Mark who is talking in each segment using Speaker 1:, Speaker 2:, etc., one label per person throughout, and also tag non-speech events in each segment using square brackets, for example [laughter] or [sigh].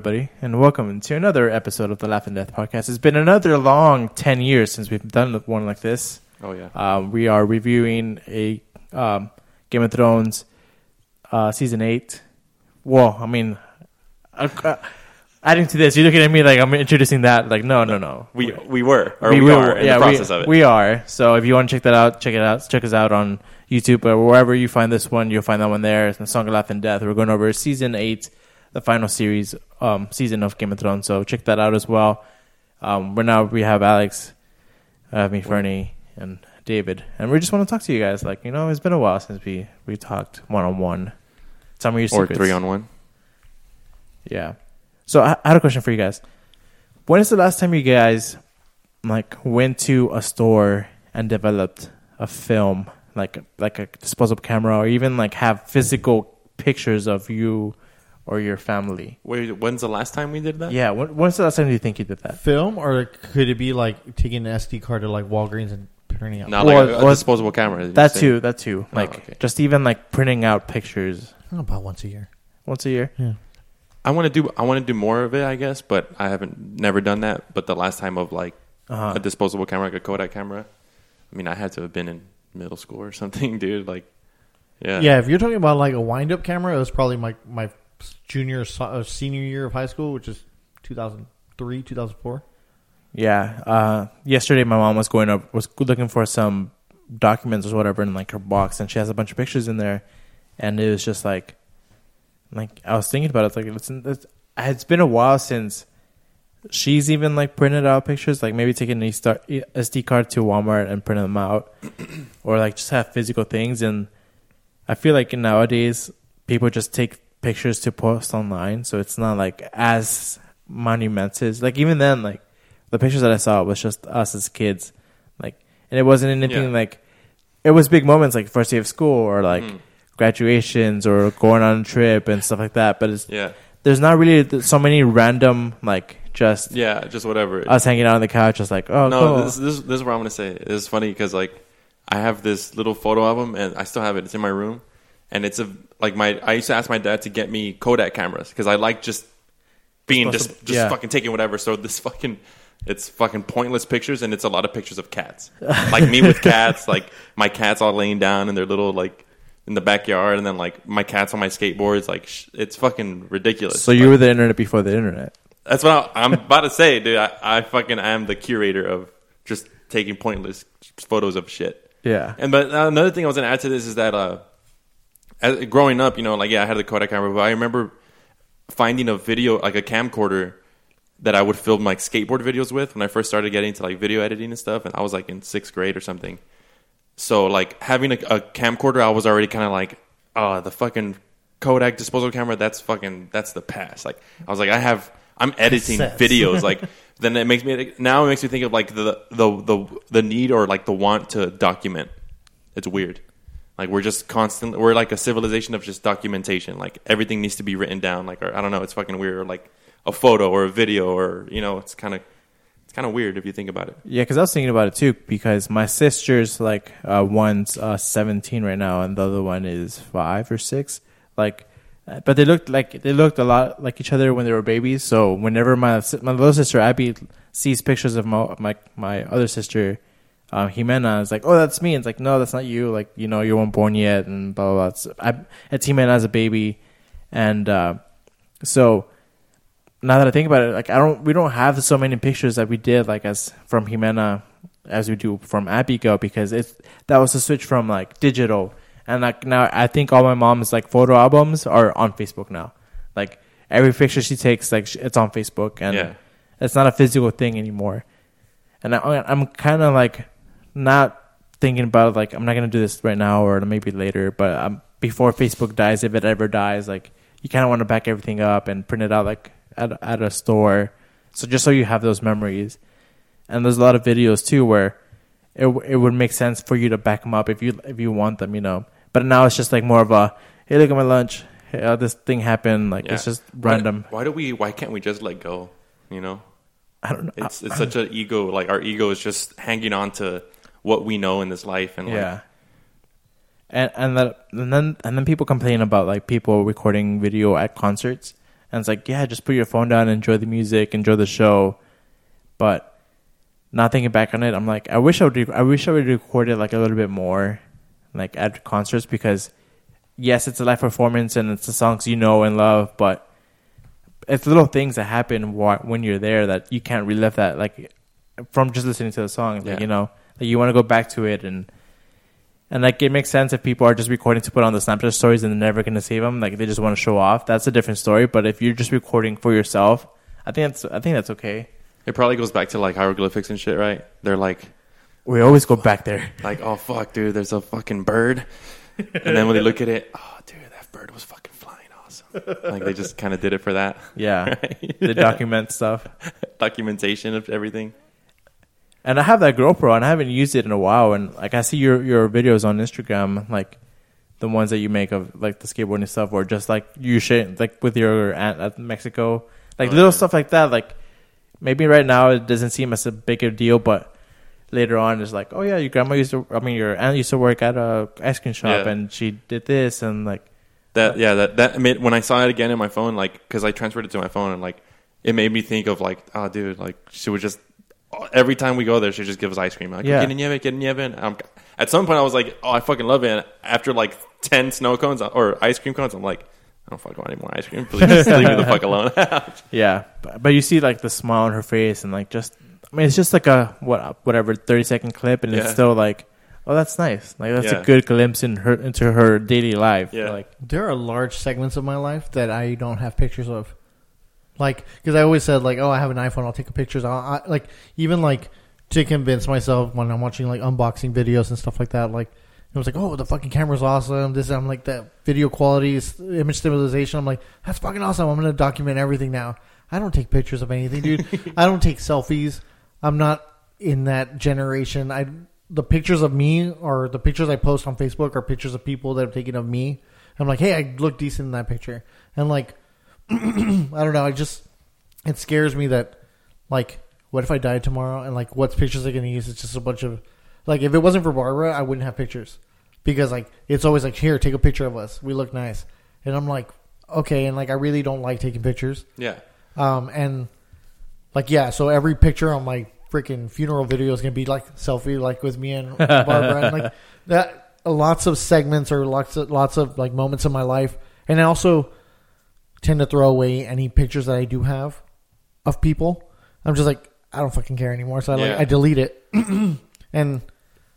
Speaker 1: Everybody, and welcome to another episode of the Laugh and Death podcast. It's been another long 10 years since we've done one like this.
Speaker 2: Oh yeah.
Speaker 1: Um, we are reviewing a um, Game of Thrones uh, season 8. Well, I mean, uh, uh, adding to this, you're looking at me like I'm introducing that. Like, no, no, no.
Speaker 2: we we were or we,
Speaker 1: will-
Speaker 2: are in
Speaker 1: yeah,
Speaker 2: the process
Speaker 1: we,
Speaker 2: of it.
Speaker 1: We are. So if you want to check that out, check it out. Check us out on YouTube or wherever you find this one, you'll find that one there. It's the Song of Laugh and Death. We're going over season eight, the final series, um, season of Game of Thrones. So check that out as well. Um, we're now we have Alex, uh, me, Fernie, and David, and we just want to talk to you guys. Like you know, it's been a while since we we talked one on one. Tell me your
Speaker 2: or
Speaker 1: secrets.
Speaker 2: three on one.
Speaker 1: Yeah. So I I had a question for you guys. When is the last time you guys like went to a store and developed a film, like like a disposable camera, or even like have physical pictures of you or your family?
Speaker 2: Wait, when's the last time we did that?
Speaker 1: Yeah. When, when's the last time you think you did that?
Speaker 3: film, or could it be like taking an SD card to like Walgreens and printing out?
Speaker 2: Not
Speaker 1: Well,
Speaker 2: like a, a
Speaker 1: well,
Speaker 2: disposable camera. you
Speaker 1: That
Speaker 2: say.
Speaker 1: too. That too.
Speaker 2: Oh,
Speaker 1: Like
Speaker 2: okay.
Speaker 1: just even like printing out pictures
Speaker 3: About once a year.
Speaker 1: once a year.
Speaker 3: Yeah.
Speaker 2: I want to do. I want to do more of it, I guess, but I haven't never done that. But the last time of like
Speaker 1: Uh-huh.
Speaker 2: a disposable camera, like a Kodak camera. I mean, I had to have been in middle school or [laughs] something, dude. Like, yeah,
Speaker 3: Yeah, if you're talking about like a wind up camera, it was probably my my junior uh, senior year of high school, which is 2003, 2004.
Speaker 1: Yeah. Uh, yesterday, my mom was going up, was looking for some documents or whatever in like her box, and she has a bunch of pictures in there, and it was just like, like I was thinking about it. It's like listen, it's, it's been a while since she's even like printed out pictures, like maybe taking an SD card to Walmart and printing them out, or like just have physical things. And I feel like nowadays people just take pictures to post online, so it's not like as monumentous. Like even then, like the pictures that I saw was just us as kids, like, and it wasn't anything
Speaker 2: Yeah.
Speaker 1: like. It was big moments like first day of school or like
Speaker 2: Mm.
Speaker 1: graduations or going on a trip and stuff like that. But it's
Speaker 2: yeah,
Speaker 1: there's not really so many random like just
Speaker 2: yeah. Just whatever.
Speaker 1: us hanging out on the couch, just like oh
Speaker 2: no,
Speaker 1: cool.
Speaker 2: this, this this is what I'm gonna say. It's funny because like I have this little photo album and I still have it. It's in my room, and it's a like my. I used to ask my dad to get me Kodak cameras because I like just being just just
Speaker 1: yeah.
Speaker 2: fucking taking whatever. So this fucking. It's fucking pointless pictures, and it's a lot of pictures of cats. like me with cats, like my cats all laying down in their little like in the backyard, and then like my cats on my skateboards. Like sh- it's fucking ridiculous.
Speaker 1: so you were the internet before the internet.
Speaker 2: That's what I, I'm about to say, dude. I, I fucking am the curator of just taking pointless photos of shit.
Speaker 1: Yeah.
Speaker 2: And but uh, another thing I was gonna add to this is that uh, as, growing up, you know, like yeah, I had the Kodak camera, but I remember finding a video, like a camcorder, that I would film like skateboard videos with when I first started getting into like video editing and stuff, and I was like in sixth grade or something. So like having a, a camcorder, I was already kind of like, oh, the fucking Kodak disposable camera. That's fucking that's the past. Like I was like, I have, I'm editing videos. Like [laughs] then it makes me now it makes me think of like the the the the need or like the want to document. It's weird. Like we're just constantly we're like a civilization of just documentation. Like everything needs to be written down. Like or I don't know, it's fucking weird. Or like a photo or a video or you know, it's kind of it's kind of weird if you think about it.
Speaker 1: Yeah, because I was thinking about it too. Because my sister's like uh, one's uh, seventeen right now, and the other one is five or six. Like, uh, but they looked like they looked a lot like each other when they were babies. So whenever my my little sister Abby sees pictures of my my, my other sister, uh, Jimena, it's like, oh, that's me. And it's like, no, that's not you. Like, you know, you weren't born yet, and blah blah. blah. It's, I, it's Jimena as a baby, and uh, so now that I think about it, like I don't, we don't have so many pictures that we did like as from Jimena as we do from Abigail because it's that was a switch from like digital and like now I think all my mom's like photo albums are on Facebook now. Like every picture she takes, like it's on Facebook and
Speaker 2: Yeah.
Speaker 1: it's not a physical thing anymore. And I, I'm kind of like not thinking about like I'm not gonna do this right now or maybe later, but um, before Facebook dies, if it ever dies, like you kind of want to back everything up and print it out like at at a store, so just so you have those memories. And there's a lot of videos too where it it would make sense for you to back them up if you if you want them, you know. But now it's just like more of a hey, look at my lunch. Hey, uh, this thing happened. Like it's
Speaker 2: Yeah.
Speaker 1: just
Speaker 2: Why-
Speaker 1: random.
Speaker 2: Why, do we? Why can't we just let go? You know,
Speaker 1: I don't know.
Speaker 2: it's it's such an ego. Like our ego is just hanging on to what we know in this life, and like,
Speaker 1: Yeah. And and that and then and then people complain about like people recording video at concerts, And it's like, yeah, just put your phone down, enjoy the music, enjoy the show. But not thinking back on it, I'm like, I wish I would. I wish I would record it like a little bit more, like at concerts, because yes, it's a live performance and it's the songs you know and love, but it's little things that happen wh- when you're there that you can't relive that like from just listening to the song. Like,
Speaker 2: Yeah.
Speaker 1: you know, like you want to go back to it and and like it makes sense if people are just recording to put on the Snapchat stories and they're never going to save them. Like they just want to show off. That's a different story. But if you're just recording for yourself, I think that's I think that's okay.
Speaker 2: It probably goes back to like hieroglyphics and shit, right? They're like,
Speaker 1: We always go back there. [laughs]
Speaker 2: like, oh fuck, dude, there's a fucking bird, and then when they look at it, oh dude, that bird was fucking flying awesome. Like they just kind of did it for that.
Speaker 1: Yeah, [laughs]
Speaker 2: Right?
Speaker 1: the document stuff. [laughs]
Speaker 2: documentation of everything.
Speaker 1: And I have that GoPro, and I haven't used it in a while. And like I see your your videos on Instagram, like the ones that you make of like the skateboarding stuff, or just like you share like with your aunt at Mexico, like
Speaker 2: Oh,
Speaker 1: little
Speaker 2: yeah.
Speaker 1: stuff like that. Like maybe right now it doesn't seem as a bigger deal, but later on it's like, oh yeah, your grandma used to, I mean your aunt used to work at a ice cream shop,
Speaker 2: Yeah.
Speaker 1: and she did this, and like
Speaker 2: That yeah, that that made when I saw it again in my phone, like because I transferred it to my phone, and like it made me think of like, oh dude, like she would just every time we go there, she just gives us ice cream. Like,
Speaker 1: Yeah.
Speaker 2: get nieve, get nieve. And I'm, at some point, I was like, oh, I fucking love it. And after like ten snow cones or ice cream cones, I'm like, I don't fucking want any more ice cream. Please just leave me the fuck alone. [laughs]
Speaker 1: Yeah, but, but you see like the smile on her face, and like just I mean, it's just like a what whatever thirty second clip, and it's still like, oh, that's nice. Like that's
Speaker 2: Yeah.
Speaker 1: a good glimpse in her into her daily life.
Speaker 2: Yeah.
Speaker 1: like
Speaker 3: There are large segments of my life that I don't have pictures of. Like, because I always said, like, oh, I have an iPhone, I'll take pictures. I'll, I, like, even like to convince myself when I'm watching like unboxing videos and stuff like that, like, it was like, oh, the fucking camera's awesome. This, I'm like, that video quality, is image stabilization. I'm like, that's fucking awesome. I'm gonna document everything now. I don't take pictures of anything, dude. [laughs] I don't take selfies. I'm not in that generation. I the pictures of me or the pictures I post on Facebook are pictures of people that have taken of me. I'm like, hey, I look decent in that picture, and like, [clears throat] I don't know. I just it scares me that like, what if I died tomorrow and like, what's pictures I gonna use? It's just a bunch of like, if it wasn't for Barbara, I wouldn't have pictures because like it's always like, here, take a picture of us. We look nice, and I'm like, okay, and like I really don't like taking pictures.
Speaker 2: yeah,
Speaker 3: Um, and like, yeah, so every picture on my freaking funeral video is gonna be like selfie, like with me and [laughs] Barbara, and like that. Lots of segments or lots of lots of like moments in my life, and also tend to throw away any pictures that I do have of people. I'm just like, I don't fucking care anymore, so I like
Speaker 2: Yeah.
Speaker 3: I delete it, [clears throat] and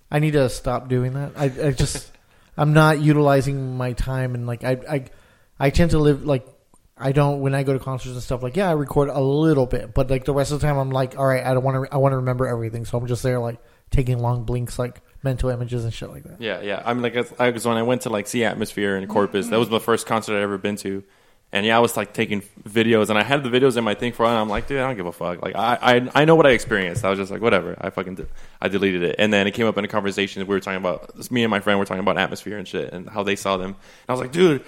Speaker 3: I need to stop doing that. I, I just [laughs] I'm not utilizing my time, and like I I I tend to live like I don't when I go to concerts and stuff. Like yeah, I record a little bit, but like the rest of the time, I'm like, all right, I don't want to I want to remember everything, so I'm just there like taking long blinks, like mental images and shit like that.
Speaker 2: yeah, yeah. I'm like, I was when I went to like see Atmosphere in Corpus. That mm-hmm. was the first concert I'd ever been to. And yeah, I was like taking videos, and I had the videos in my thing for a while. And I'm like, dude, I don't give a fuck. Like, I, I, I know what I experienced. I was just like, whatever. I fucking, did. I deleted it. And then it came up in a conversation. We were talking about this, me and my friend were talking about atmosphere and shit, and how they saw them. And I was like, dude,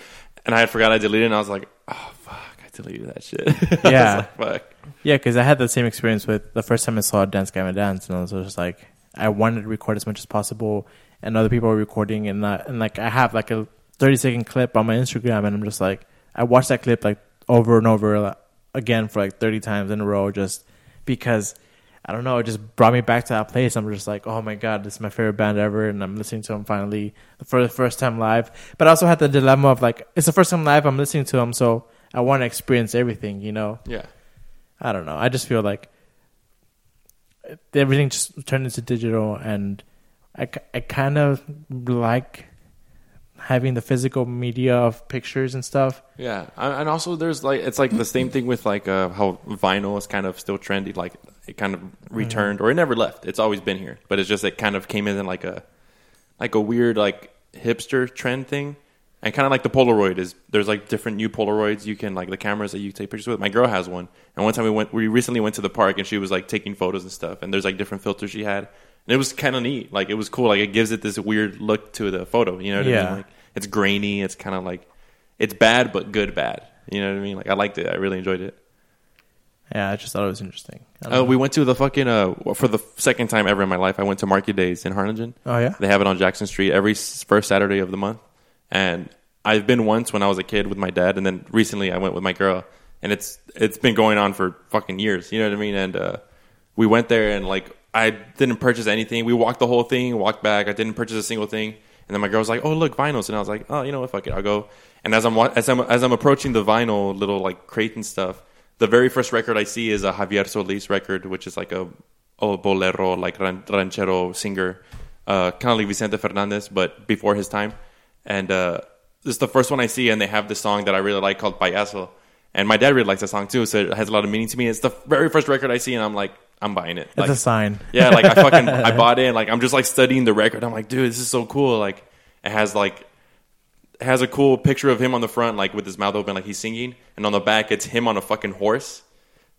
Speaker 2: and I had forgot I deleted. it, And I was like, oh fuck, I deleted that shit. [laughs] I was
Speaker 1: Yeah.
Speaker 2: like, fuck.
Speaker 1: yeah, because I had the same experience with the first time I saw a Dance Gavin Dance, and I was just like, I wanted to record as much as possible, and other people were recording, and uh, and like I have like a thirty second clip on my Instagram, and I'm just like, I watched that clip like over and over like, again for like thirty times in a row, just because. I don't know. It just brought me back to that place. I'm just like, oh my god, this is my favorite band ever, and I'm listening to them finally for the first time live. But I also had the dilemma of like, it's the first time live I'm listening to them, so I want to experience everything, you know.
Speaker 2: Yeah.
Speaker 1: I don't know. I just feel like everything just turned into digital, and I, I kind of like having the physical media of pictures and stuff.
Speaker 2: Yeah, and and also there's like it's like the same thing with like uh, how vinyl is kind of still trendy. Like it kind of returned, or it never left. It's always been here, but it's just it kind of came in like a like a weird like hipster trend thing. And kind of like the Polaroid is there's like different new Polaroids you can like the cameras that you take pictures with. My girl has one, and one time we went we recently went to the park and she was like taking photos and stuff. And there's like different filters she had, and it was kind of neat. Like it was cool. Like it gives it this weird look to the photo. You know what I
Speaker 1: Yeah.
Speaker 2: mean? Like it's grainy. It's kind of like it's bad but good bad. You know what I mean? Like I liked it. I really enjoyed it.
Speaker 1: Yeah, I just thought it was interesting.
Speaker 2: Uh, we went to the fucking uh for the second time ever in my life. I went to Market Days in Harlingen.
Speaker 1: oh yeah,
Speaker 2: They have it on Jackson Street every first Saturday of the month. And I've been once when I was a kid with my dad, and then recently I went with my girl. and it's it's been going on for fucking years. You know what I mean? And uh, we went there, and like I didn't purchase anything. We walked the whole thing, walked back. I didn't purchase a single thing. And then my girl was like, "Oh, look, vinyls," and I was like, "Oh, you know what? Fuck it, I'll go." And as I'm as I'm as I'm approaching the vinyl little like crate and stuff, the very first record I see is a Javier Solis record, which is like a oh bolero like ran- ranchero singer, uh, kind of like Vicente Fernandez, but before his time. And uh, this is the first one I see, and they have this song that I really like called Payaso. And my dad really likes that song too, so it has a lot of meaning to me. It's the very first record I see, and I'm like, I'm buying it.
Speaker 1: It's
Speaker 2: Like,
Speaker 1: a sign.
Speaker 2: yeah, like I [laughs] fucking I bought it and like I'm just like studying the record. I'm like, dude, this is so cool. Like it has like it has a cool picture of him on the front, like with his mouth open, like he's singing, and on the back it's him on a fucking horse.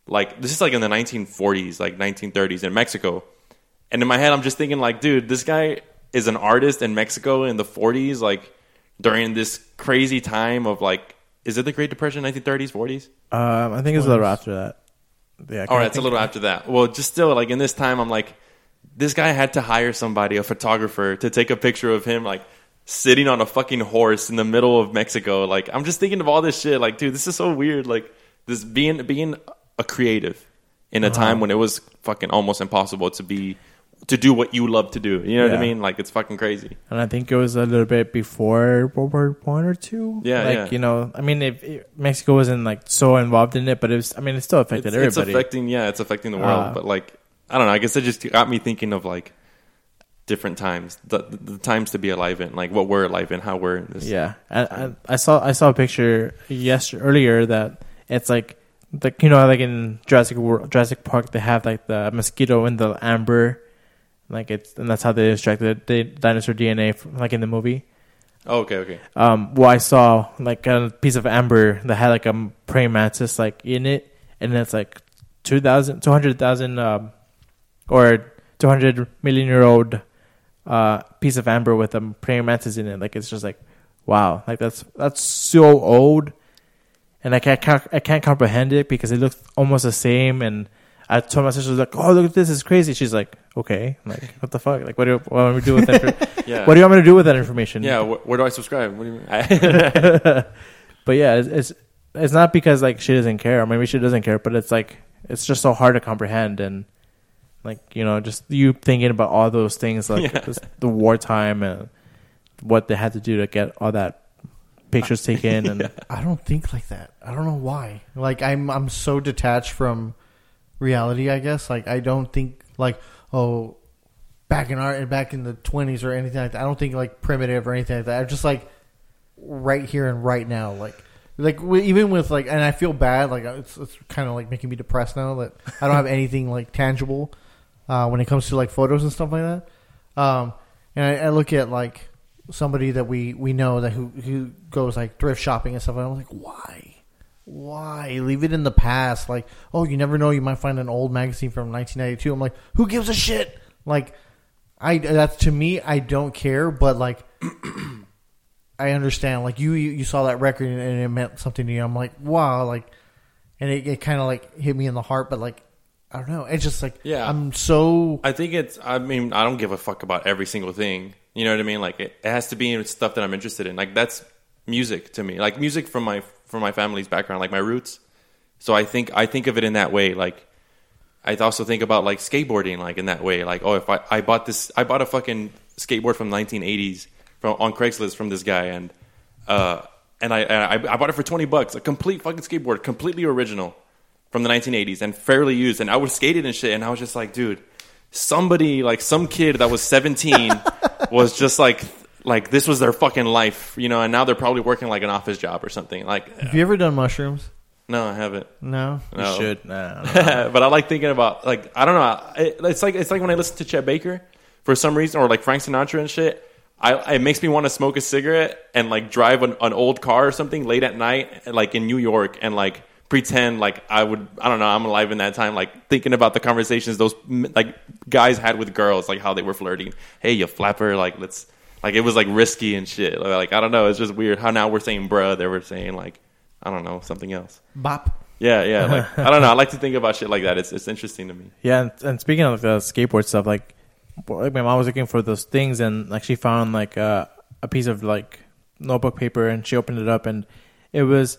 Speaker 2: Like this is like in the 1940s, like 1930s in Mexico. And in my head, I'm just thinking like, dude, this guy is an artist in Mexico in the 40s, like during this crazy time of like, is it the Great Depression, 1930s, 40s?
Speaker 1: Um, I think it's a little after that. Yeah.
Speaker 2: All right, it's a little after that. Well, just still, like in this time, I'm like, this guy had to hire somebody, a photographer, to take a picture of him, like sitting on a fucking horse in the middle of Mexico. Like, I'm just thinking of all this shit. Like, dude, this is so weird. Like, this being being a creative in a time when it was fucking almost impossible to be to do what you love to do. You know what I mean? Like, it's fucking crazy.
Speaker 1: And I think it was a little bit before World War One or two.
Speaker 2: Yeah,
Speaker 1: like
Speaker 2: yeah.
Speaker 1: you know, I mean, if, if Mexico wasn't like so involved in it, but it was. I mean, it still affected
Speaker 2: It's, it's
Speaker 1: everybody.
Speaker 2: affecting, yeah, it's affecting the world.
Speaker 1: Uh,
Speaker 2: but like, I don't know. I guess it just got me thinking of like different times, the, the times to be alive in, like what we're alive in, how we're in this.
Speaker 1: Yeah, and, and I saw I saw a picture yesterday earlier that it's like like you know like in Jurassic World, Jurassic Park they have like the mosquito in the amber, like it's and that's how they extracted the dinosaur DNA from, like in the movie.
Speaker 2: Oh, okay, okay.
Speaker 1: Um, well, I saw like a piece of amber that had like a praying mantis like in it, and it's like 2,000, 200,000, um, or two hundred million year old uh piece of amber with a praying mantis in it. Like it's just like wow, like that's that's so old, and I can't I can't comprehend it because it looks almost the same. And I told my sister like, oh look at this, it's crazy. She's like, okay, I'm like [laughs] what the fuck, like what do what do we do with that? [laughs]
Speaker 2: Yeah.
Speaker 1: what do you want me to do with that information?
Speaker 2: yeah, wh- where do I subscribe? What do you mean? [laughs]
Speaker 1: But yeah, it's, it's it's not because like she doesn't care, or maybe she doesn't care, but it's like it's just so hard to comprehend and like you know just you thinking about all those things like
Speaker 2: Yeah.
Speaker 1: this, the wartime and what they had to do to get all that pictures taken and
Speaker 3: I don't think like that. I don't know why. Like I'm I'm so detached from reality. I guess like I don't think like oh back in our back in the twenties or anything like that. I don't think like primitive or anything like that. I'm just like right here and right now. Like like even with like and I feel bad. Like it's it's kind of like making me depressed now that I don't have anything like tangible uh, when it comes to like photos and stuff like that. Um, and I, I look at like somebody that we, we know that who who goes like thrift shopping and stuff. And I'm like, why, why leave it in the past? Like, oh, you never know, you might find an old magazine from 1992. I'm like, who gives a shit? Like, I that's to me, I don't care, but like. [clears throat] I understand. Like you, you, saw that record and it meant something to you. I'm like, wow, like, and it, it kind of like hit me in the heart. But like, I don't know. It's just like,
Speaker 2: Yeah.
Speaker 3: I'm so
Speaker 2: I think it's. I mean, I don't give a fuck about every single thing. You know what I mean? Like it, it has to be in stuff that I'm interested in. Like that's music to me. Like music from my from my family's background, like my roots. So I think I think of it in that way. Like I also think about like skateboarding, like in that way. Like oh, if I I bought this, I bought a fucking skateboard from the 1980s from on Craigslist from this guy, and uh, and I and I, I bought it for 20 bucks, a complete fucking skateboard, completely original from the 1980s and fairly used. And I was skate it and shit, and I was just like, dude, somebody like some kid that was 17 [laughs] was just like like this was their fucking life, you know. And now they're probably working like an office job or something. Like
Speaker 3: Have you ever done mushrooms?
Speaker 2: no, I haven't.
Speaker 3: No.
Speaker 1: you should. Nah, nah. [laughs]
Speaker 2: but I like thinking about like I don't know. It, it's like it's like when I listen to Chet Baker for some reason, or like Frank Sinatra and shit. I it makes me want to smoke a cigarette and like drive an, an old car or something late at night, like in New York, and like pretend like I would. I don't know. I'm alive in that time, like thinking about the conversations those m- like guys had with girls, like how they were flirting. Hey, you flapper, like let's. Like it was like risky and shit. Like I don't know. It's just weird how now we're saying bruh. They were saying like I don't know something else.
Speaker 3: Bop.
Speaker 2: Yeah, yeah. Like, [laughs] I don't know. I like to think about shit like that. It's it's interesting to me.
Speaker 1: Yeah, and, and speaking of the skateboard stuff, like, like my mom was looking for those things, and like she found like uh, a piece of like notebook paper, and she opened it up, and it was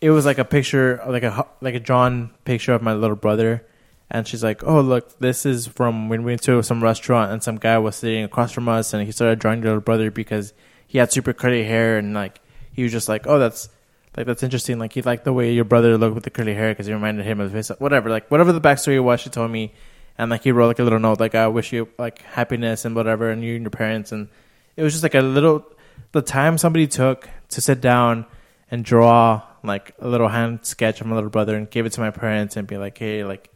Speaker 1: it was like a picture, like a like a drawn picture of my little brother, and she's like, "Oh, look, this is from when we went to some restaurant, and some guy was sitting across from us, and he started drawing your little brother because he had super curly hair, and like he was just like, oh, that's like that's interesting. Like he liked the way your brother looked with the curly hair because it reminded him of his whatever. Like whatever the backstory was, she told me, and like he wrote like a little note, like I wish you like happiness and whatever, and you and your parents, and it was just like a little the time somebody took to sit down and draw like a little hand sketch of my little brother and give it to my parents and be like, hey, like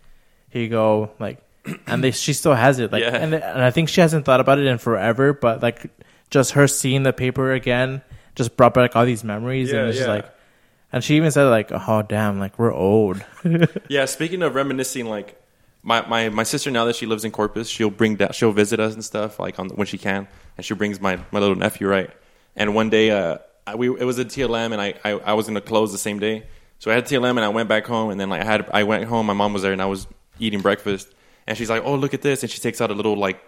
Speaker 1: here you go, like, and they she still has it, like,
Speaker 2: Yeah.
Speaker 1: and and I think she hasn't thought about it in forever, but like just her seeing the paper again just brought back all these memories
Speaker 2: Yeah,
Speaker 1: and it's
Speaker 2: yeah.
Speaker 1: like, and she even said like, oh damn, like we're old. [laughs]
Speaker 2: Yeah, speaking of reminiscing, like my, my, my sister now that she lives in Corpus, she'll bring that she'll visit us and stuff like on when she can, and she brings my, my little nephew right. And one day, uh, I, we it was at TLM, and I, I I was gonna close the same day, so I had TLM, and I went back home, and then like I had I went home, my mom was there, and I was eating breakfast, and she's like, oh look at this, and she takes out a little like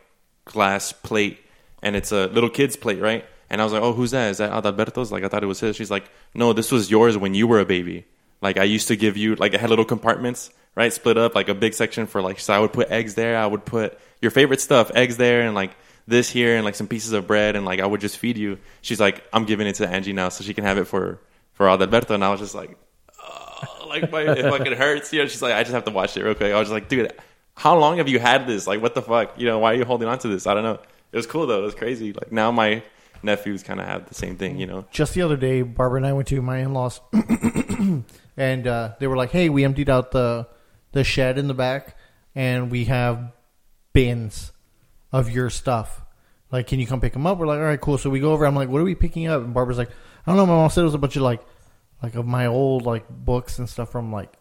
Speaker 2: glass plate, and it's a little kid's plate, right? And I was like, oh who's that? Is that Adalberto's? Like I thought it was his. She's like, no, this was yours when you were a baby. Like I used to give you like I had little compartments, right, split up like a big section for like so I would put eggs there, I would put your favorite stuff, eggs there, and like this here and like some pieces of bread, and like I would just feed you. She's like, I'm giving it to Angie now so she can have it for for Adalberto, and I was just like, like my it fucking hurts. You know, she's like, I just have to watch it real quick. I was like, dude, how long have you had this? Like, what the fuck? You know, why are you holding on to this? I don't know. It was cool though. It was crazy. Like now my nephews kind of have the same thing. You know.
Speaker 3: Just the other day, Barbara and I went to my in-laws, [coughs] and uh, they were like, "Hey, we emptied out the the shed in the back, and we have bins of your stuff. Like, can you come pick them up?" We're like, "All right, cool." So we go over. I'm like, "What are we picking up?" And Barbara's like, "I don't know." My mom said it was a bunch of like, like of my old like books and stuff from like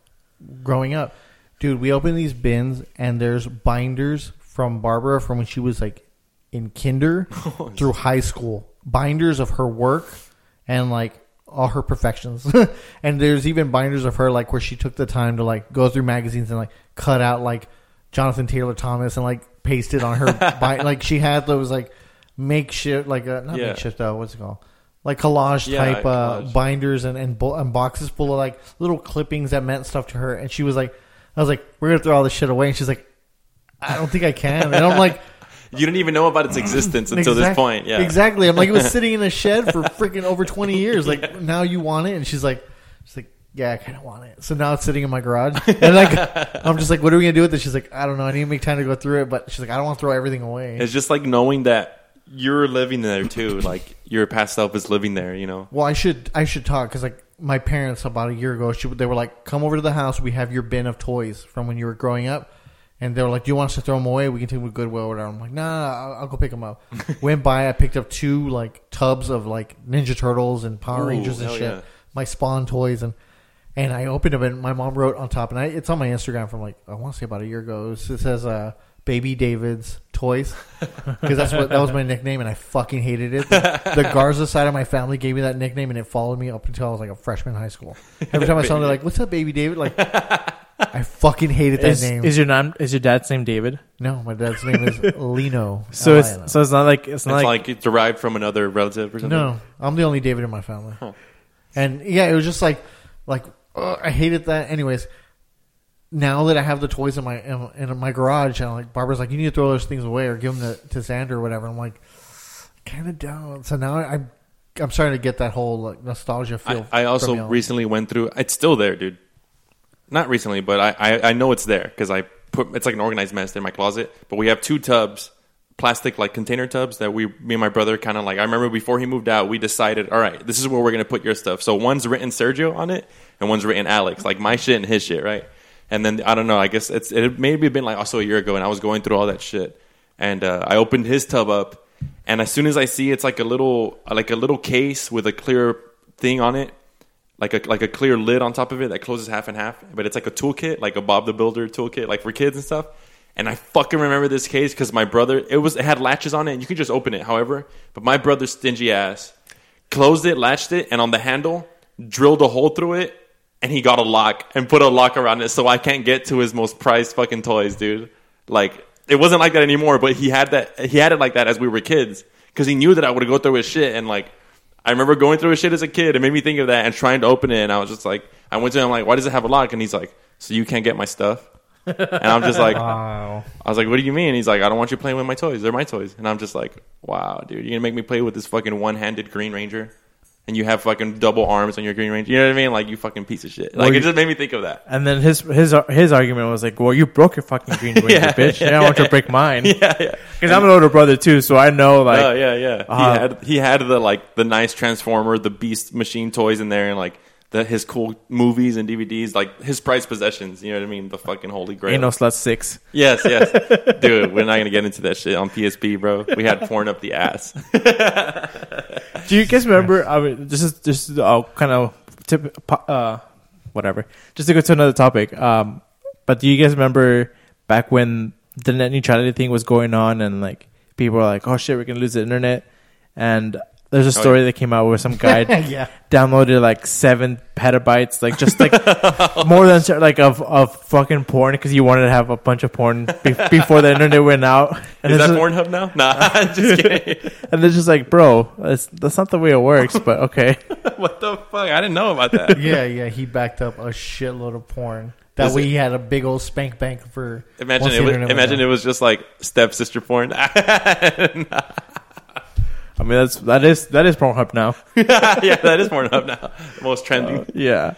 Speaker 3: growing up. Dude, we open these bins, and there's binders from Barbara from when she was like in kinder [laughs] oh, through high school. Binders of her work and like all her perfections. [laughs] and there's even binders of her like where she took the time to like go through magazines and like cut out like Jonathan Taylor Thomas and like paste it on her [laughs] bi- like she had those like makeshift like a, not
Speaker 2: Yeah.
Speaker 3: makeshift though what's it called like collage
Speaker 2: Yeah,
Speaker 3: type uh,
Speaker 2: collage.
Speaker 3: binders and and, bo- and boxes full of like little clippings that meant stuff to her and she was like I was like we're gonna throw all this shit away and she's like I don't think I can and I'm like [laughs]
Speaker 2: You didn't even know about its existence until this point. Yeah.
Speaker 3: Exactly. I'm like, it was [laughs] sitting in a shed for freaking over 20 years. Like, now you want it? And she's like, she's like, yeah, I kind of want it. So now it's sitting in my garage. And like, [laughs] I'm just like, what are we going to do with it? She's like, I don't know. I need to make time to go through it. But she's like, I don't want to throw everything away.
Speaker 2: It's just like knowing that you're living there too. Like your past self is living there. You know.
Speaker 3: Well, I should I should talk because like my parents about a year ago, she, they were like, "Come over to the house. We have your bin of toys from when you were growing up." And they were like, "Do you want us to throw them away? We can take them to Goodwill or whatever." I'm like, "Nah, nah, nah, I'll, I'll go pick them up." [laughs] Went by, I picked up two like tubs of like Ninja Turtles and Power
Speaker 2: Ooh,
Speaker 3: Rangers and shit.
Speaker 2: yeah.
Speaker 3: My Spawn toys and and I opened them and my mom wrote on top and I, it's on my Instagram from like I want to say about a year ago. It says uh, "Baby David's Toys" because that's what that was my nickname and I fucking hated it. The, the Garza side of my family gave me that nickname and it followed me up until I was like a freshman in high school. Every time I saw them, they're like, "What's up, Baby David?" Like, I fucking hated that
Speaker 1: Is,
Speaker 3: name.
Speaker 1: is your name is your dad's name David?
Speaker 3: no, my dad's name is Lino. [laughs]
Speaker 1: So
Speaker 3: L-I-N-O.
Speaker 1: it's so it's not like it's
Speaker 2: It's
Speaker 1: not
Speaker 2: like,
Speaker 1: like,
Speaker 2: it's derived from another relative or something.
Speaker 3: No, I'm the only David in my family.
Speaker 2: Huh.
Speaker 3: And yeah, it was just like, like ugh, I hated that. Anyways, now that I have the toys in my in, in my garage, and like Barbara's like, you need to throw those things away or give them to, to Xander or whatever. I'm like, kind of down. So now I'm I'm starting to get that whole like, nostalgia feel.
Speaker 2: I, I also recently went through. It's still there, dude. Not recently, but I, I, I know it's there because I put it's like an organized mess in my closet. But we have two tubs, plastic like container tubs that we me and my brother kind of like. I remember before he moved out, we decided, all right, this is where we're gonna put your stuff. So one's written Sergio on it, and one's written Alex, like my shit and his shit, right? And then I don't know. I guess it's it maybe been like also a year ago, and I was going through all that shit, and uh, I opened his tub up, and as soon as I see it's like a little like a little case with a clear thing on it, like a like a clear lid on top of it that closes half and half, but it's like a toolkit, like a Bob the Builder toolkit, like for kids and stuff. And I fucking remember this case because my brother it was it had latches on it, and you could just open it, however. But my brother's stingy ass closed it, latched it, and on the handle drilled a hole through it, and he got a lock and put a lock around it, so I can't get to his most prized fucking toys, dude. Like it wasn't like that anymore, but he had that he had it like that as we were kids because he knew that I would go through his shit and like I remember going through his shit as a kid. It made me think of that and trying to open it. And I was just like, I went to him like, why does it have a lock? And he's like, so you can't get my stuff. And I'm just like,
Speaker 3: Wow.
Speaker 2: I was like, what do you mean? He's like, I don't want you playing with my toys. They're my toys. And I'm just like, wow, dude, you're gonna make me play with this fucking one-handed Green Ranger, and you have fucking double arms on your Green Ranger. You know what I mean? Like you fucking piece of shit. Like
Speaker 1: Well,
Speaker 2: it just made me think of that.
Speaker 1: And then his his his argument was like, "Well, you broke your fucking Green [laughs] Ranger,
Speaker 2: Yeah,
Speaker 1: bitch.
Speaker 2: yeah,
Speaker 1: and I want you to break mine." [laughs]
Speaker 2: Yeah, yeah.
Speaker 1: Because I'm an older brother too, so I know like
Speaker 2: oh yeah, yeah.
Speaker 1: uh,
Speaker 2: he had he had the like the nice Transformer, the Beast machine toys in there, and like the his cool movies and DVDs, like his prized possessions. You know what I mean? The fucking holy grail.
Speaker 1: ain't no slut six.
Speaker 2: Yes, yes, [laughs] dude. We're not gonna get into that shit on PSP, bro. We had porn up the ass. [laughs]
Speaker 1: Do you guys remember? I mean, this is this is uh, kind of tip, uh, whatever. Just to go to another topic. Um, but do you guys remember back when the net neutrality thing was going on, and like people were like, "Oh shit, we're gonna lose the internet," and there's a oh, story
Speaker 2: yeah.
Speaker 1: that came out where some [laughs] guy
Speaker 3: yeah.
Speaker 1: downloaded like seven petabytes, like just like [laughs] more than like of of fucking porn because he wanted to have a bunch of porn be- [laughs] before the internet went out. And
Speaker 2: Is
Speaker 1: it's
Speaker 2: that
Speaker 1: just-
Speaker 2: Pornhub now? Nah, I'm just kidding.
Speaker 1: And it's just like, bro, that's, that's not the way it works. But okay,
Speaker 2: what the fuck? I didn't know about that.
Speaker 3: Yeah, yeah. He backed up a shitload of porn. That way
Speaker 2: it-
Speaker 3: he had a big old spank bank for.
Speaker 2: Imagine
Speaker 3: once
Speaker 2: it. Was,
Speaker 3: internet went
Speaker 2: imagine
Speaker 3: down.
Speaker 2: it was just like stepsister porn.
Speaker 1: I mean that's that is that is Pornhub now. [laughs]
Speaker 2: yeah, that is Pornhub now. Most trendy.
Speaker 1: yeah.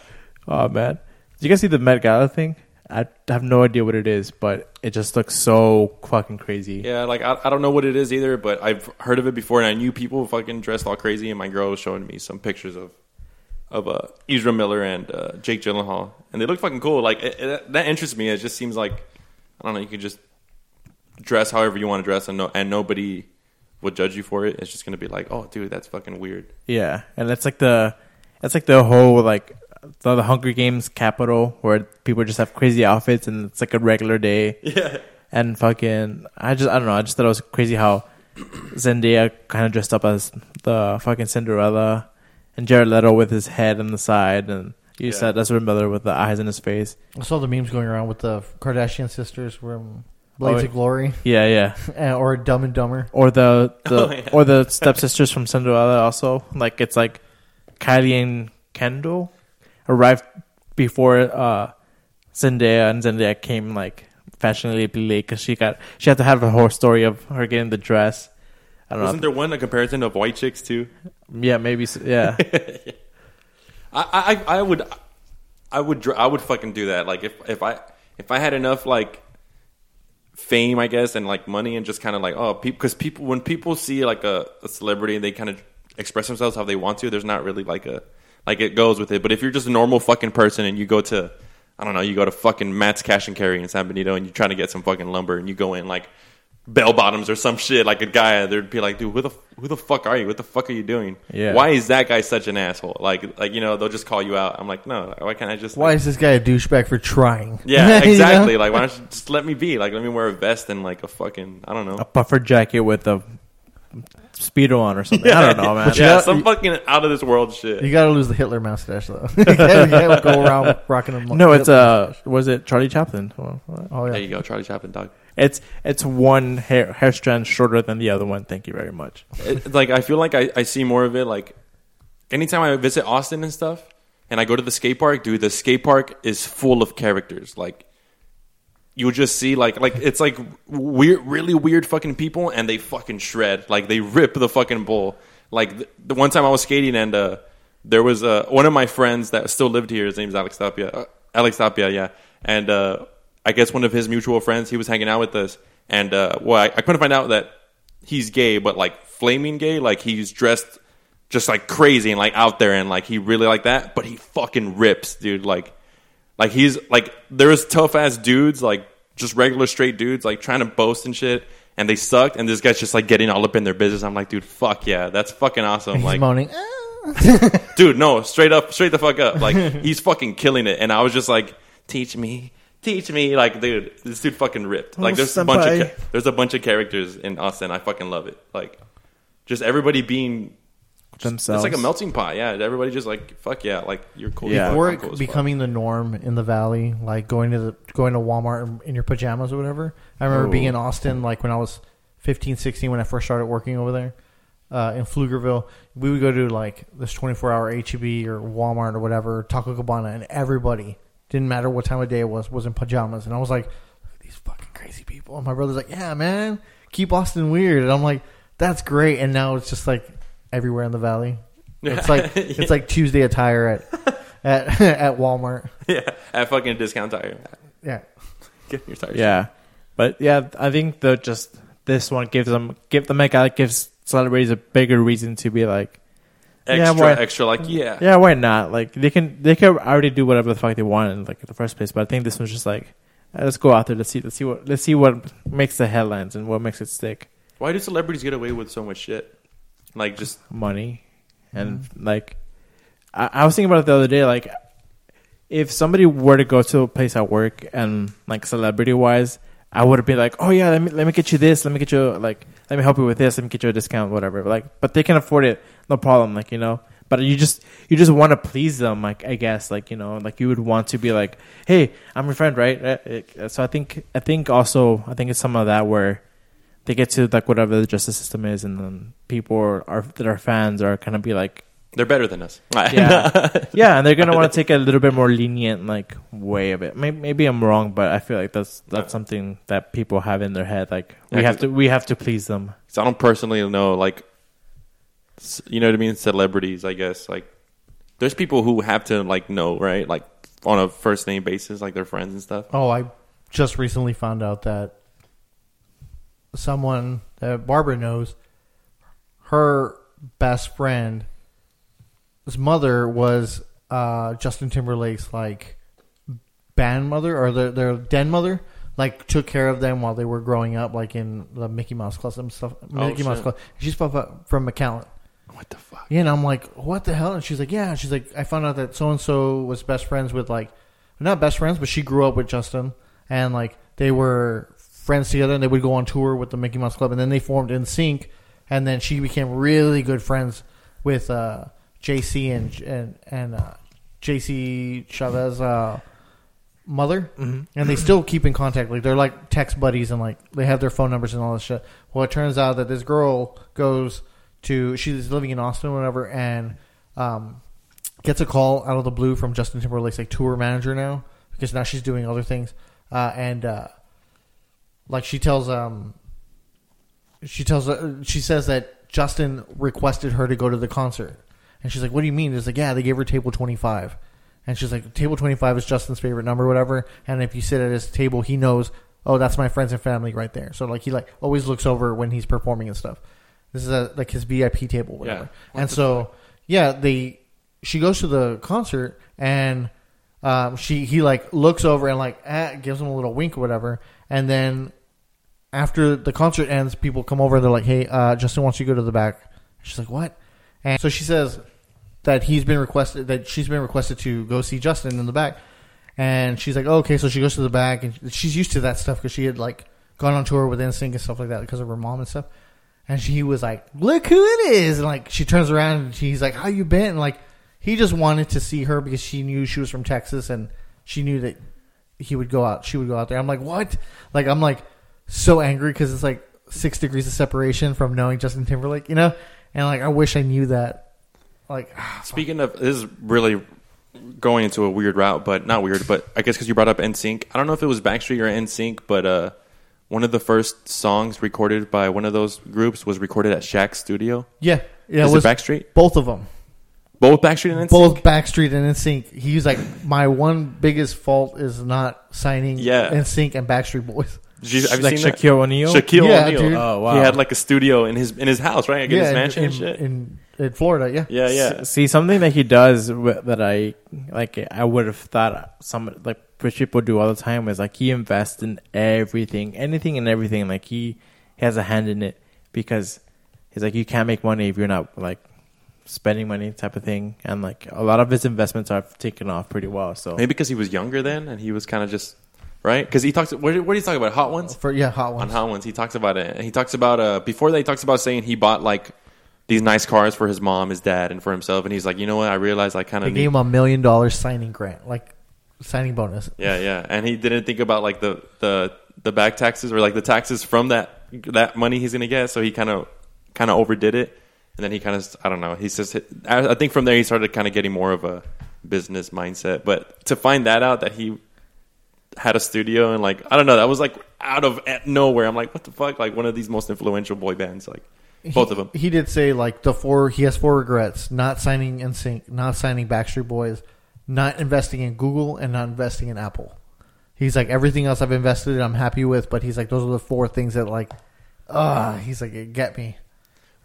Speaker 1: Oh man, did you guys see the Met Gala thing? I have no idea what it is, but it just looks so fucking crazy.
Speaker 2: Yeah, like I, I don't know what it is either, but I've heard of it before, and I knew people fucking dressed all crazy. And my girl was showing me some pictures of of uh, Ezra Miller and uh, Jake Gyllenhaal, and they look fucking cool. Like it, it, that interests me. It just seems like I don't know. You could just dress however you want to dress, and no, and nobody would judge you for it. It's just gonna be like, oh, dude, that's fucking weird.
Speaker 1: Yeah, and it's like the it's like the whole like the, the Hunger Games capital where people just have crazy outfits and it's like a regular day. [laughs]
Speaker 2: Yeah.
Speaker 1: And fucking, I just I don't know. I just thought it was crazy how Zendaya kind of dressed up as the fucking Cinderella, and Jared Leto with his head on the side, and you
Speaker 2: Yeah.
Speaker 1: said Ezra Miller with the eyes in his face.
Speaker 3: I saw the memes going around with the Kardashian sisters from Blades
Speaker 1: Oh,
Speaker 3: of Glory
Speaker 1: Yeah, yeah. [laughs]
Speaker 3: uh, or Dumb and Dumber.
Speaker 1: Or the [laughs] the
Speaker 2: Oh, yeah.
Speaker 1: or the stepsisters from Cinderella also. Like it's like Kylie and Kendall arrived before uh Zendaya and Zendaya came like fashionably late because she got she had to have a whole story of her getting the dress. I don't know.
Speaker 2: Wasn't
Speaker 1: know.
Speaker 2: there one a comparison of white chicks too?
Speaker 1: yeah, maybe. s Yeah, [laughs]
Speaker 2: I, I, I would, I would, dr- I would fucking do that. Like if, if I, if I had enough like fame, I guess, and like money, and just kind of like, oh, because people, when people see like a, a celebrity and they kind of express themselves how they want to, there's not really like a, like it goes with it. But if you're just a normal fucking person and you go to, I don't know, you go to fucking Matt's Cash and Carry in San Benito and you're trying to get some fucking lumber and you go in like bell bottoms or some shit, like a guy, they'd be like, dude, who the who the fuck are you? What the fuck are you doing?
Speaker 1: Yeah.
Speaker 2: Why is that guy such an asshole? Like, like you know, they'll just call you out. I'm like, no, why can't I just?
Speaker 3: Why is this guy a douchebag for trying? [laughs]
Speaker 2: yeah, [laughs]
Speaker 3: You know?
Speaker 2: exactly. Like, why don't you just let me be? Like, let me wear a vest and like a fucking, I don't know.
Speaker 1: a puffer jacket with a speedo on or something. I don't [laughs] know, man.
Speaker 2: Yeah,
Speaker 3: got-
Speaker 2: some fucking out of this world shit.
Speaker 3: You got to lose the Hitler mustache though. you can't go around rocking a mu-
Speaker 1: No, it's
Speaker 3: Hitler
Speaker 1: uh,
Speaker 3: mustache.
Speaker 1: was it Charlie Chaplin?
Speaker 3: Oh yeah.
Speaker 2: there you go, Charlie Chaplin, dog.
Speaker 1: It's it's one hair hair strand shorter than the other one. Thank you very much.
Speaker 2: It, like, I feel like I, I see more of it. Like, anytime I visit Austin and stuff, and I go to the skate park, dude, the skate park is full of characters. Like, you'll just see like like it's like weird, really weird fucking people, and they fucking shred. Like, they rip the fucking bull. Like the, the one time I was skating, and uh, there was uh, one of my friends that still lived here. His name's Alex Tapia. Uh, Alex Tapia, yeah. And uh, I guess one of his mutual friends, he was hanging out with us, and uh, well, I, I couldn't find out that he's gay, but like flaming gay, like he's dressed just like crazy and like out there, and like he really like that. But he fucking rips, dude. Like, like he's like there's tough ass dudes, like just regular straight dudes, like trying to boast and shit. And they sucked, and this guy's just like getting all up in their business. I'm like, dude, fuck yeah, that's fucking awesome.
Speaker 3: He's
Speaker 2: Like,
Speaker 3: moaning. [laughs] "Ah." [laughs]
Speaker 2: dude, no, straight up, straight the fuck up. Like he's fucking killing it, and I was just like, teach me, teach me. Like, dude, this dude fucking ripped. Like,
Speaker 1: Oh,
Speaker 2: there's a bunch of ca- there's a bunch of characters in Austin. I fucking love it. Like, just everybody being
Speaker 1: Themselves.
Speaker 2: it's like a melting pot. Yeah, everybody just like fuck yeah, like you're cool.
Speaker 1: Yeah.
Speaker 3: Before it
Speaker 2: cool as fuck.
Speaker 3: becoming the norm in the valley, like going to the going to Walmart in your pajamas or whatever. I remember
Speaker 1: Oh.
Speaker 3: being in Austin, like when I was 15, 16, when I first started working over there. uh, in Pflugerville, we would go to like this 24 hour HEB or Walmart or whatever, Taco Cabana, and everybody, didn't matter what time of day it was, was in pajamas. And I was like, look at these fucking crazy people. And my brother's like, yeah, man, keep Austin weird. And I'm like, that's great. And now it's just like everywhere in the valley. It's like [laughs] it's like Tuesday attire at [laughs] at [laughs] at Walmart.
Speaker 2: yeah, at fucking discount tire.
Speaker 3: Yeah.
Speaker 2: Get your tires.
Speaker 1: Yeah, but yeah, I think the just this one gives them give the Met Gala gives celebrities a bigger reason to be like,
Speaker 2: extra,
Speaker 1: Yeah, why-
Speaker 2: extra. Like yeah,
Speaker 1: yeah, why not? Like they can they can already do whatever the fuck they want in like in the first place. But I think this one's just like, uh, let's go out there, let's see, let's see what let's see what makes the headlines and what makes it stick.
Speaker 2: Why do celebrities get away with so much shit? Like just
Speaker 1: money and like I, I was thinking about it the other day like if somebody were to go to a place at work and like celebrity wise i would have been like oh yeah let me let me get you this let me get you like let me help you with this let me get you a discount whatever like but they can afford it no problem like you know but you just you just want to please them like i guess like you know like you would want to be like hey i'm your friend right? So i think i think also i think it's some of that where they get to like whatever the justice system is, and then people are that are fans are kind of be like,
Speaker 2: they're better than us.
Speaker 1: yeah, [laughs] yeah, and they're gonna want to take a little bit more lenient like way of it. Maybe, maybe I'm wrong, but I feel like that's that's something that people have in their head. Like we
Speaker 2: Yeah,
Speaker 1: have
Speaker 2: 'cause-
Speaker 1: to we have to please them.
Speaker 2: So I don't personally know, like, s- you know what I mean? Celebrities, I guess. Like, there's people who have to like know, right? Like on a first name basis, like their friends and stuff.
Speaker 3: Oh, I just recently found out that someone that Barbara knows, her best friend, his mother was uh, Justin Timberlake's like band mother or their their den mother. Like took care of them while they were growing up, like in the Mickey Mouse Club and stuff. Mickey Mouse
Speaker 2: shit.
Speaker 3: Club. She's from from McAllen.
Speaker 2: What the fuck?
Speaker 3: Yeah, and I'm like, what the hell? And she's like, yeah. She's like, I found out that so and so was best friends with like, not best friends, but she grew up with Justin, and like they were friends together, and they would go on tour with the Mickey Mouse Club, and then they formed NSYNC, and then she became really good friends with uh, JC and and and uh, JC Chasez. Uh, mother and they still keep in contact. Like they're like text buddies and like they have their phone numbers and all this shit. Well it turns out that this girl goes to she's living in austin or whatever and um, gets a call out of the blue from justin timberlake's like tour manager now because now she's doing other things. Uh, and uh, like she tells um she tells uh, she says that justin requested her to go to the concert and she's like what do you mean it's like yeah they gave her table 25 and she's like, table 25 is Justin's favorite number, whatever. And if you sit at his table, he knows, oh, that's my friends and family right there. So like he like always looks over when he's performing and stuff. This is a, like his VIP table, whatever.
Speaker 2: Yeah.
Speaker 3: And so yeah, they she goes to the concert and um, she he like looks over and like eh, gives him a little wink or whatever. And then after the concert ends, people come over and they're like, hey, uh, Justin wants you to go to the back. She's like, what? And so she says that he's been requested that she's been requested to go see Justin in the back, and she's like, oh, okay, so she goes to the back and she's used to that stuff because she had like gone on tour with NSYNC and stuff like that because of her mom and stuff, and she was like, look who it is, and like she turns around and she's like, how you been? And like he just wanted to see her because she knew she was from Texas and she knew that he would go out, she would go out there. I'm like, what? Like I'm like so angry because it's like six degrees of separation from knowing Justin Timberlake, you know, and like I wish I knew that. Like
Speaker 2: Speaking of, this is really going into a weird route, but not weird. But I guess because you brought up NSYNC, I don't know if it was Backstreet or NSYNC, but uh, one of the first songs recorded by one of those groups was recorded at Shaq's studio.
Speaker 3: Yeah, yeah.
Speaker 2: Is
Speaker 3: it was
Speaker 2: it Backstreet?
Speaker 3: both of them,
Speaker 2: Both Backstreet and NSYNC.
Speaker 3: both Backstreet and NSYNC. He's like, my one biggest fault is not signing
Speaker 2: Yeah.
Speaker 3: NSYNC and Backstreet Boys.
Speaker 2: Did you, have you
Speaker 1: like
Speaker 2: seen that?
Speaker 1: Shaquille O'Neal.
Speaker 2: Shaquille
Speaker 3: Yeah,
Speaker 2: O'Neal.
Speaker 3: dude.
Speaker 1: Oh wow.
Speaker 2: He had like a studio in his in his house, right? Like in his mansion
Speaker 3: in,
Speaker 2: and shit.
Speaker 3: in, in Florida. Yeah,
Speaker 2: yeah, yeah.
Speaker 1: S- See something that he does wi- that I like. I would have thought some like rich people do all the time is like he invests in everything, anything and everything. Like he, he has a hand in it because he's like you can't make money if you're not like spending money type of thing. And like a lot of his investments are taken off pretty well. So
Speaker 2: Maybe because he was younger then, and he was kind of just right. Because he talks. What, what did he talk about? Hot ones.
Speaker 3: for yeah, hot ones. On.
Speaker 2: Hot ones, he talks about it. He talks about uh before that. He talks about saying he bought like these nice cars for his mom, his dad, and for himself. And he's like, you know what? I realized I kind of
Speaker 3: gave him a million dollar signing grant, like signing bonus.
Speaker 2: yeah, yeah. And he didn't think about like the the the back taxes or like the taxes from that that money he's gonna get. So he kind of kind of overdid it. and then he kind of I don't know. He says I, I think from there he started kind of getting more of a business mindset. But to find that out that he had a studio and like I don't know, that was like out of nowhere. I'm like, what the fuck? Like one of these most influential boy bands, like both of them.
Speaker 3: He did say like the four. He has four regrets: not signing NSYNC, not signing Backstreet Boys, not investing in Google, and not investing in Apple. He's like everything else I've invested in, I'm happy with, but he's like those are the four things that like, ah, he's like it get me.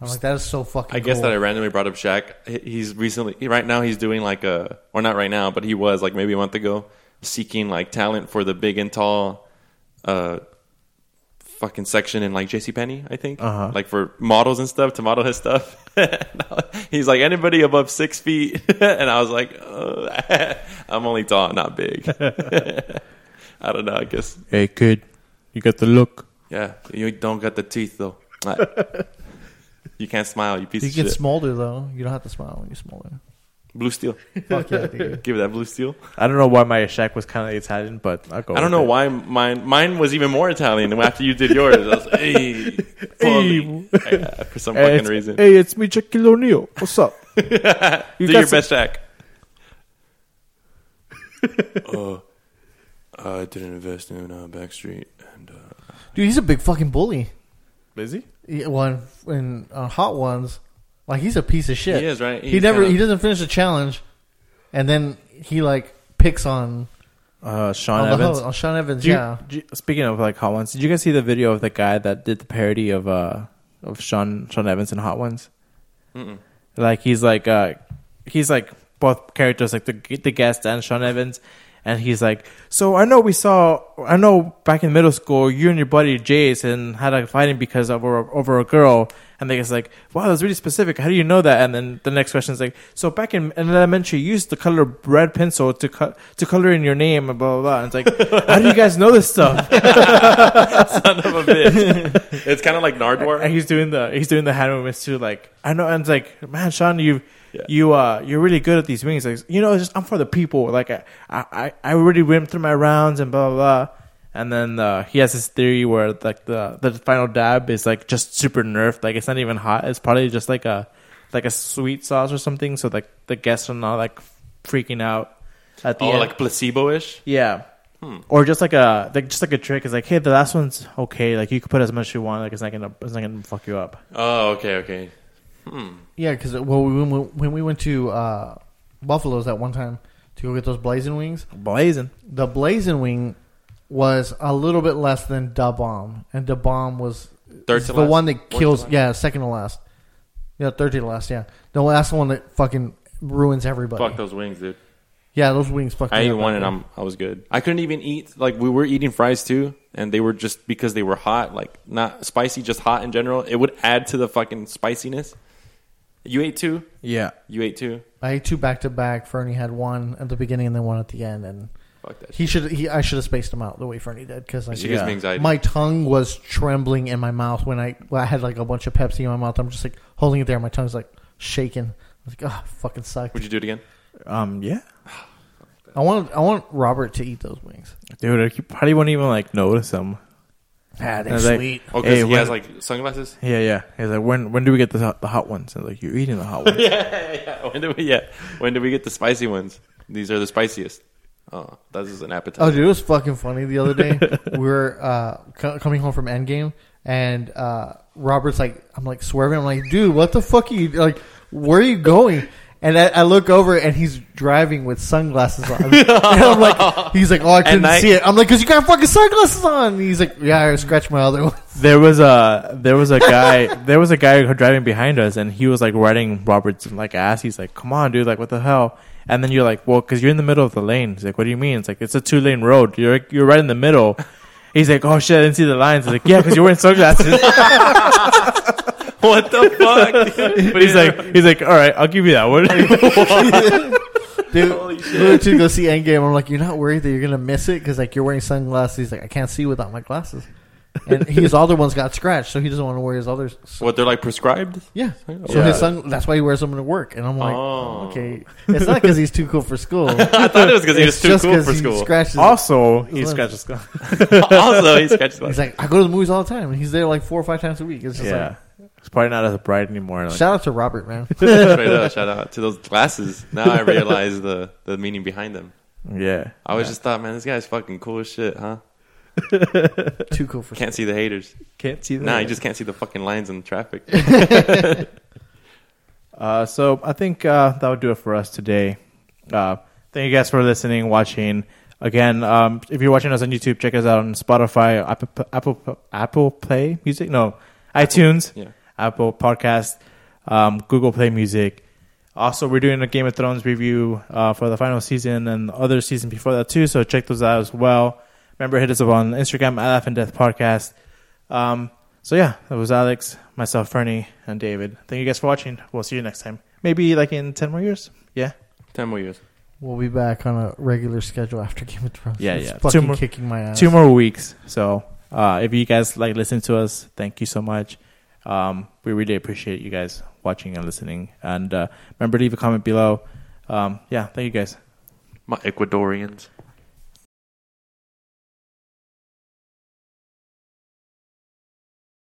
Speaker 3: I'm like that is so fucking.
Speaker 2: I guess
Speaker 3: cool.
Speaker 2: that I randomly brought up Shaq. He's recently, right now, he's doing like a, or not right now, but he was like maybe a month ago, seeking like talent for the big and tall, uh, fucking section in like JCPenney, I think,
Speaker 1: Uh-huh.
Speaker 2: like for models and stuff to model his stuff. [laughs] he's like anybody above six feet, [laughs] and I was like, uh, [laughs] I'm only tall, not big. I don't know. I guess,
Speaker 1: Hey kid, you got the look.
Speaker 2: yeah, you don't got the teeth though. You can't smile, you piece
Speaker 3: You get smolder though. You don't have to smile when you're smolder.
Speaker 2: Blue steel. [laughs]
Speaker 3: Fuck yeah, dude.
Speaker 2: Give it that blue steel.
Speaker 1: I don't know why my Shaq was kind of Italian, but I'll go.
Speaker 2: I don't know
Speaker 1: it.
Speaker 2: why mine mine was even more Italian after you did yours. I was like, hey, [laughs] Paulie. Yeah, for some
Speaker 1: Hey,
Speaker 2: fucking reason.
Speaker 1: hey, it's me, Shaquille O'Neal. What's up? [laughs]
Speaker 2: Do
Speaker 1: got
Speaker 2: your
Speaker 1: some-
Speaker 2: best Shaq. uh, I didn't invest in uh, Backstreet, and uh,
Speaker 3: Dude, he's a big fucking bully.
Speaker 1: Busy?
Speaker 3: Yeah, One in uh, Hot Ones, like he's a piece of shit.
Speaker 2: He is, right?
Speaker 3: he
Speaker 2: He's
Speaker 3: never
Speaker 2: kinda-
Speaker 3: he doesn't finish the challenge, and then he like picks on
Speaker 1: Uh, Sean
Speaker 3: on, the
Speaker 1: Evans.
Speaker 3: host, on Sean Evans.
Speaker 1: Did you-
Speaker 3: yeah,
Speaker 1: did you- speaking of like hot ones, did you guys see the video of the guy that did the parody of uh of Sean Sean Evans in Hot Ones?
Speaker 2: Mm-mm.
Speaker 1: Like he's like uh he's like both characters, like the the guest and Sean Evans, and he's like, so I know we saw, I know back in middle school, you and your buddy Jace and had a fighting because of over, over a girl, and they was like, wow, that's really specific. How do you know that? And then the next question is like, so back in, in elementary, you used to color red pencil to cut to color in your name and blah blah blah. And it's like, how do you guys know this stuff? [laughs]
Speaker 2: son of a bitch. it's kind of like
Speaker 1: And he's doing the he's doing the hand movements too. Like I know, and it's like, man, Sean, you
Speaker 2: Yeah.
Speaker 1: you uh you're really good at these wings. Like you know, it's just I'm for the people. Like I I I already went through my rounds and blah blah blah. And then uh, he has this theory where like the the final dab is like just super nerfed. Like it's not even hot. It's probably just like a like a sweet sauce or something. So like the guests are not like freaking out at the
Speaker 2: Oh,
Speaker 1: end.
Speaker 2: like placebo-ish.
Speaker 1: Yeah.
Speaker 2: Hmm.
Speaker 1: Or just like a like just like a trick is like, hey, the last one's okay. Like you can put as much as you want. Like it's not gonna it's not gonna fuck you up.
Speaker 2: Oh, okay, okay. Hmm.
Speaker 3: yeah. Because well, we, when, we, when we went to uh, Buffalo's that one time to go get those blazing wings,
Speaker 1: Blazing.
Speaker 3: the blazing wing was a little bit less than Da Bomb, and Da Bomb was
Speaker 2: Third to
Speaker 3: the
Speaker 2: last?
Speaker 3: one that kills. Yeah, second to last. Yeah, third to last. Yeah, the last one that fucking ruins everybody.
Speaker 2: Fuck those wings, dude.
Speaker 3: Yeah, those wings fucking.
Speaker 2: I ate
Speaker 3: up
Speaker 2: one and. I'm I was good. I couldn't even eat like we were eating fries too, and they were just because they were hot, like not spicy, just hot in general. It would add to the fucking spiciness. You ate two.
Speaker 1: Yeah.
Speaker 2: You ate two.
Speaker 3: I ate two back to back. Fernie had one at the beginning and then one at the end, and
Speaker 2: Fuck that.
Speaker 3: he should. He I should have spaced them out the way Fernie did because like
Speaker 2: She gives
Speaker 1: Yeah.
Speaker 2: me anxiety.
Speaker 3: my tongue was trembling in my mouth when I when I had like a bunch of Pepsi in my mouth. I'm just like holding it there. My tongue's like shaking. I was like, oh, fucking sucked.
Speaker 2: Would you do it again?
Speaker 1: Um. Yeah.
Speaker 3: I want I want Robert to eat those wings.
Speaker 1: Dude, you probably won't even like notice them.
Speaker 3: Ah,
Speaker 1: they're like-
Speaker 3: sweet.
Speaker 2: Oh, because
Speaker 1: Hey,
Speaker 2: he
Speaker 1: when-
Speaker 2: has like sunglasses.
Speaker 1: Yeah, yeah. He's like, when when do we get the hot- the hot ones? And like, you're eating the hot [laughs] ones.
Speaker 2: yeah, yeah. When do we? Yeah. When do we get the spicy ones? These are the spiciest. Oh, that is an appetite.
Speaker 3: Oh, dude, it was fucking funny the other day. [laughs] we were uh, co- coming home from Endgame, and uh, Robert's like, I'm like swerving. I'm like, dude, what the fuck are you like? Where are you going? And I, I look over, and he's driving with sunglasses on. [laughs] and I'm like, he's like, oh, I couldn't
Speaker 2: night?
Speaker 3: see it. I'm like, cause you got fucking sunglasses on. And he's like, yeah, I scratched my other one.
Speaker 1: There was a there was a [laughs] guy there was a guy who driving behind us, and he was like riding Robert's like ass. He's like, "Come on, dude! Like, what the hell?" And then you're like, "Well, because you're in the middle of the lane." He's like, "What do you mean?" It's like it's a two lane road. You're you're right in the middle. He's like, "Oh shit, I didn't see the lines." He's like, "Yeah, because you're wearing sunglasses." [laughs]
Speaker 2: what the fuck? [laughs]
Speaker 1: but he's like, he's like, "All right, I'll give you that one." [laughs]
Speaker 3: Dude,
Speaker 2: Holy
Speaker 3: we went to go see Endgame. I'm like, you're not worried that you're gonna miss it because like you're wearing sunglasses. He's like, I can't see without my glasses. And his other ones got scratched, so he doesn't want to wear his others. So,
Speaker 2: what they're like prescribed?
Speaker 3: yeah, so
Speaker 1: Yeah.
Speaker 3: his sun. That's why he wears them to work. And I'm like,
Speaker 2: Oh.
Speaker 3: okay, it's not because he's too cool for school. [laughs]
Speaker 2: I thought it was because he was too
Speaker 3: just
Speaker 2: cool
Speaker 3: 'cause
Speaker 2: for
Speaker 3: he
Speaker 2: school.
Speaker 3: Scratches.
Speaker 1: also, he
Speaker 3: His
Speaker 1: scratches. [laughs]
Speaker 2: also, he scratches.
Speaker 3: He's like, I go to the movies all the time, and he's there like four or five times a week. It's just
Speaker 1: Yeah. He's probably not as bright anymore. Like,
Speaker 3: Shout out to Robert, man. [laughs]
Speaker 2: Up, shout out to those glasses. Now I realize the the meaning behind them.
Speaker 1: yeah.
Speaker 2: I always just thought, man, this guy's fucking cool as shit, huh?
Speaker 3: Too cool for
Speaker 2: Can't see the haters.
Speaker 1: Can't see the
Speaker 2: Nah, you just can't see the fucking lines in the traffic. [laughs] [laughs]
Speaker 1: Uh, so I think uh, that would do it for us today. Uh, thank you guys for listening, watching. Again, um, if you're watching us on YouTube, check us out on Spotify, Apple, Apple, Apple Play Music, no, iTunes,
Speaker 2: Yeah.
Speaker 1: Apple Podcast, um, Google Play Music. Also, we're doing a Game of Thrones review uh, for the final season and other season before that too. So check those out as well. Remember, hit us up on Instagram at Laugh and Death Podcast. Um, so yeah, that was Alex, myself, Fernie, and David. Thank you guys for watching. We'll see you next time. Maybe like in ten more years. Yeah.
Speaker 2: Ten more years.
Speaker 3: We'll be back on a regular schedule after Game of Thrones.
Speaker 1: Yeah, [laughs]
Speaker 3: It's
Speaker 1: yeah. Two
Speaker 3: Fucking
Speaker 1: more-
Speaker 3: kicking my ass.
Speaker 1: two more weeks. So uh, if you guys like listen to us, thank you so much. Um, we really appreciate you guys watching and listening. And uh, remember, leave a comment below. Um, yeah, thank you guys.
Speaker 2: My Ecuadorians.